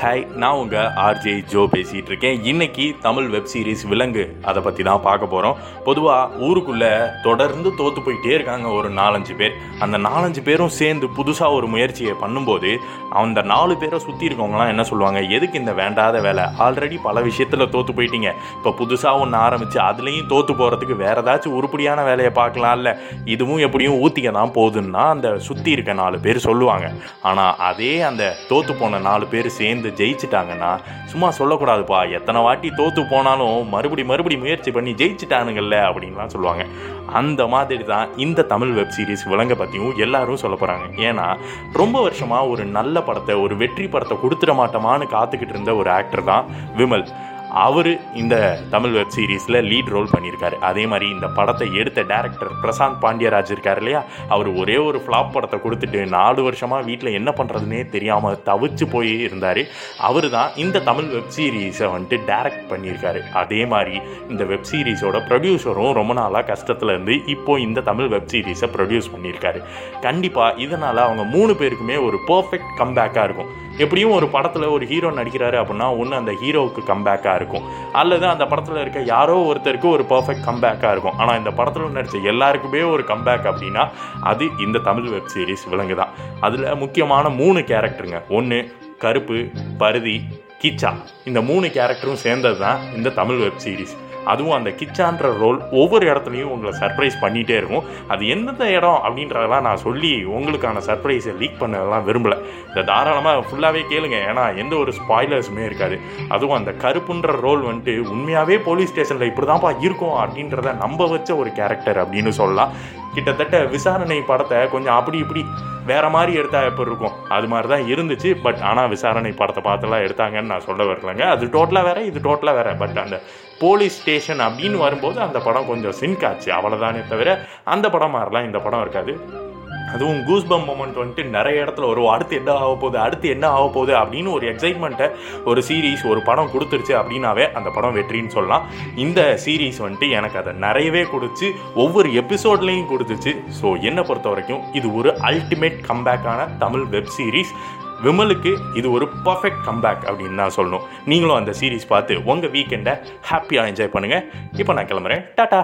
Hi நான் உங்கள் RJ Joe பேசிகிட்டு இருக்கேன் இன்னைக்கு தமிழ் வெப் சீரிஸ் விலங்கு அதை பற்றி தான் பார்க்க போகிறோம் பொதுவாக ஊருக்குள்ளே தொடர்ந்து தோற்று போயிட்டே இருக்காங்க ஒரு நாலஞ்சு பேர். அந்த நாலஞ்சு பேரும் சேர்ந்து புதுசாக ஒரு முயற்சியை பண்ணும்போது அந்த நாலு பேரை சுற்றி இருக்கவங்களாம் என்ன சொல்லுவாங்க? எதுக்கு இந்த வேண்டாத வேலை? ஆல்ரெடி பல விஷயத்தில் தோற்று போயிட்டீங்க. இப்போ புதுசாக ஒன்று ஆரம்பித்து அதுலேயும் தோற்று போகிறதுக்கு வேறு ஏதாச்சும் உருப்படியான வேலையை பார்க்கலாம்ல. இதுவும் எப்படியும் ஊற்றிக்க தான் போகுதுன்னா அந்த சுற்றி இருக்க நாலு பேர் சொல்லுவாங்க. ஆனால் அதே அந்த தோற்று போன நாலு பேர் சேர்ந்து ஜெயிச்சிட்டாங்கன்னா சும்மா சொல்லக்கூடாதுப்பா. எத்தனை வாட்டி தோற்று போனாலும் மறுபடி மறுபடி முயற்சி பண்ணி ஜெயிச்சிட்டானுங்கல்ல அப்படின்லாம் சொல்லுவாங்க. அந்த மாதிரி தான் இந்த தமிழ் வெப் சீரிஸ் விலங்க பற்றியும் எல்லாரும் சொல்ல போகிறாங்க ஏன்னா ரொம்ப வருஷமாக ஒரு நல்ல படத்தை ஒரு வெற்றி படத்தை கொடுத்துட மாட்டோமான்னு காத்துக்கிட்டு இருந்த ஒரு ஆக்டர் தான் விமல். அவர் இந்த தமிழ் வெப் சீரிஸில் லீட் ரோல் பண்ணியிருக்காரு. அதே மாதிரி இந்த படத்தை எடுத்த டேரக்டர் பிரசாந்த் பாண்டியராஜ் இருக்கார் இல்லையா? அவர் ஒரே ஒரு ஃப்ளாப் படத்தை கொடுத்துட்டு நாலு வருஷமாக வீட்டில் என்ன பண்ணுறதுனே தெரியாமல் தவிச்சு போய் இருந்தார். அவர் தான் இந்த தமிழ் வெப் சீரிஸை வந்துட்டு டேரக்ட் பண்ணியிருக்காரு. அதே மாதிரி இந்த வெப் சீரிஸோட ப்ரொடியூசரும் ரொம்ப நாளாக கஷ்டத்தில் இருந்து இப்போ இந்த தமிழ் வெப் சீரீஸை ப்ரொடியூஸ் பண்ணியிருக்காரு. கண்டிப்பாக இதனால் அவங்க மூணு பேருக்குமே ஒரு பர்ஃபெக்ட் கம்பேக்காக இருக்கும். எப்படியும் ஒரு படத்தில் ஒரு ஹீரோ நடிக்கிறாரு அப்படின்னா ஒன்று அந்த ஹீரோவுக்கு கம்பேக்காக இருக்கும். அல்லது அந்த படத்தில் இருக்க யாரோ ஒருத்தருக்கு ஒரு பர்ஃபெக்ட் கம்பேக்காக இருக்கும். ஆனால் இந்த படத்தில் நடித்த எல்லாருக்குமே ஒரு கம்பேக் அப்படின்னா அது இந்த தமிழ் வெப் சீரிஸ் விலங்கு தான் அதில் முக்கியமான மூணு கேரக்டருங்க ஒன்று கருப்பு பருதி கிச்சா. இந்த மூணு கேரக்டரும் சேர்ந்தது தான் இந்த தமிழ் வெப் சீரிஸ் அதுவும் அந்த கிச்சான்ற ரோல் ஒவ்வொரு இடத்துலையும் உங்களை சர்ப்ரைஸ் பண்ணிகிட்டே இருக்கும். அது எந்தெந்த இடம் அப்படின்றதெல்லாம் நான் சொல்லி உங்களுக்கான சர்ப்ரைஸை லீக் பண்ணதெல்லாம் விரும்பலை. இதை தாராளமாக ஃபுல்லாகவே கேளுங்க. ஏன்னா எந்த ஒரு ஸ்பாய்லர்ஸுமே இருக்காது. அதுவும் அந்த கருப்புன்ற ரோல் வந்துட்டு உண்மையாகவே போலீஸ் ஸ்டேஷனில் இப்படி தான்ப்பா இருக்கும் அப்படின்றத நம்ப வச்ச ஒரு கேரக்டர் அப்படின்னு சொல்லலாம். கிட்டத்தட்ட விசாரணை படத்தை கொஞ்சம் அப்படி இப்படி வேற மாதிரி எடுத்தா எப்படி இருக்கும்? அது மாதிரி தான் இருந்துச்சு. பட் ஆனால் விசாரணை படத்தை பார்த்துலாம் எடுத்தாங்கன்னு நான் சொல்ல வரலங்க. அது டோட்டலாக வேற இது டோட்டலாக வேற. பட் அந்த போலீஸ் ஸ்டேஷன் அப்படின்னு வரும்போது அந்த படம் கொஞ்சம் சிங்க் ஆச்சு. அவ்வளோதானே தவிர அந்த படம் மாதிரிலாம் இந்த படம் இருக்காது. அதுவும் கூஸ்பம் மூமெண்ட் வந்துட்டு நிறைய இடத்துல வரும் அடுத்து என்ன ஆக போகுது அடுத்து என்ன ஆக போகுது அப்படின்னு ஒரு எக்ஸைட்மெண்ட்டை ஒரு சீரீஸ் ஒரு படம் கொடுத்துருச்சு அப்படின்னாவே அந்த படம் வெற்றின்னு சொல்லலாம். இந்த சீரீஸ் வந்துட்டு எனக்கு அதை நிறையவே கொடுத்து ஒவ்வொரு எபிசோட்லேயும் கொடுத்துச்சு. ஸோ என்னை பொறுத்த வரைக்கும் இது ஒரு அல்டிமேட் கம்பேக்கான தமிழ் வெப் சீரிஸ் விமலுக்கு இது ஒரு பர்ஃபெக்ட் கம்பேக் அப்படின்னு தான் சொல்லணும். நீங்களும் அந்த சீரீஸ் பார்த்து உங்கள் வீக்கெண்டை ஹாப்பியாக என்ஜாய் பண்ணுங்கள் இப்போ நான் கிளம்புறேன். டாட்டா